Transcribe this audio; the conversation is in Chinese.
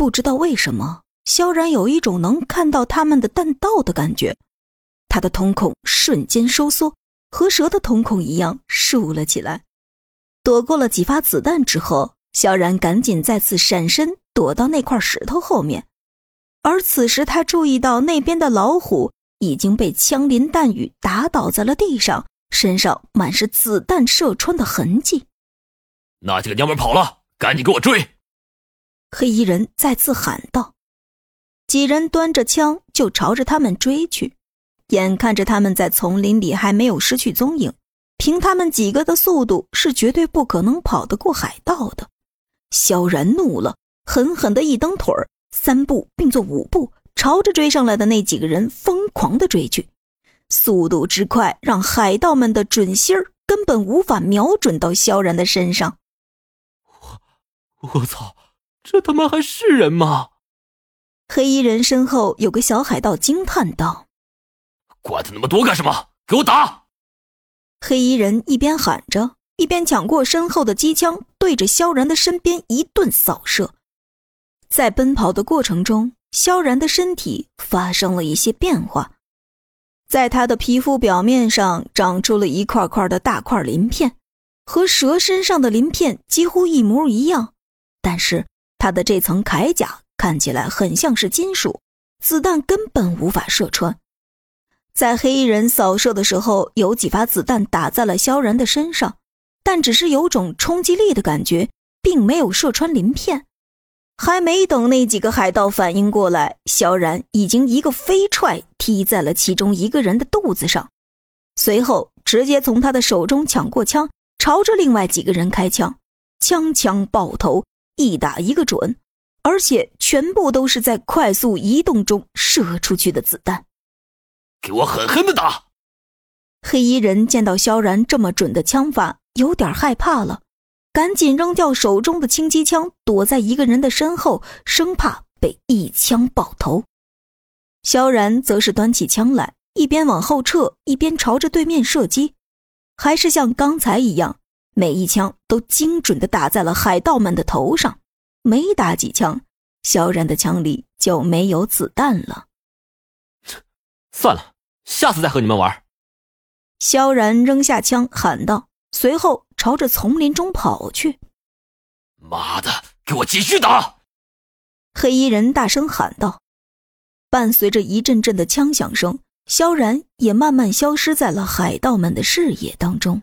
不知道为什么，萧然有一种能看到他们的弹道的感觉，他的瞳孔瞬间收缩，和蛇的瞳孔一样竖了起来。躲过了几发子弹之后，萧然赶紧再次闪身躲到那块石头后面，而此时他注意到那边的老虎已经被枪林弹雨打倒在了地上，身上满是子弹射穿的痕迹。那几个娘们跑了，赶紧给我追！黑衣人再次喊道。几人端着枪就朝着他们追去，眼看着他们在丛林里还没有失去踪影。凭他们几个的速度，是绝对不可能跑得过海盗的。萧然怒了，狠狠的一蹬腿儿，三步并作五步，朝着追上来的那几个人疯狂的追去。速度之快，让海盗们的准心儿根本无法瞄准到萧然的身上。我我操，这他妈还是人吗？黑衣人身后有个小海盗惊叹道：“管他那么多干什么？给我打！”黑衣人一边喊着，一边抢过身后的机枪，对着萧然的身边一顿扫射。在奔跑的过程中，萧然的身体发生了一些变化，在他的皮肤表面上长出了一块块的大块鳞片，和蛇身上的鳞片几乎一模一样。但是他的这层铠甲看起来很像是金属，子弹根本无法射穿。在黑衣人扫射的时候，有几发子弹打在了萧然的身上，但只是有种冲击力的感觉，并没有射穿鳞片。还没等那几个海盗反应过来，萧然已经一个飞踹踢在了其中一个人的肚子上，随后直接从他的手中抢过枪，朝着另外几个人开枪，枪枪爆头，一打一个准，而且全部都是在快速移动中射出去的子弹。给我狠狠的打！黑衣人见到萧然这么准的枪法，有点害怕了，赶紧扔掉手中的轻机枪，躲在一个人的身后，生怕被一枪爆头。萧然则是端起枪来，一边往后撤，一边朝着对面射击，还是像刚才一样，每一枪都精准的打在了海盗们的头上。没打几枪，萧然的枪里就没有子弹了。算了，下次再和你们玩。萧然扔下枪，喊道，随后朝着丛林中跑去。妈的，给我继续打！黑衣人大声喊道。伴随着一阵阵的枪响声，萧然也慢慢消失在了海盗们的视野当中。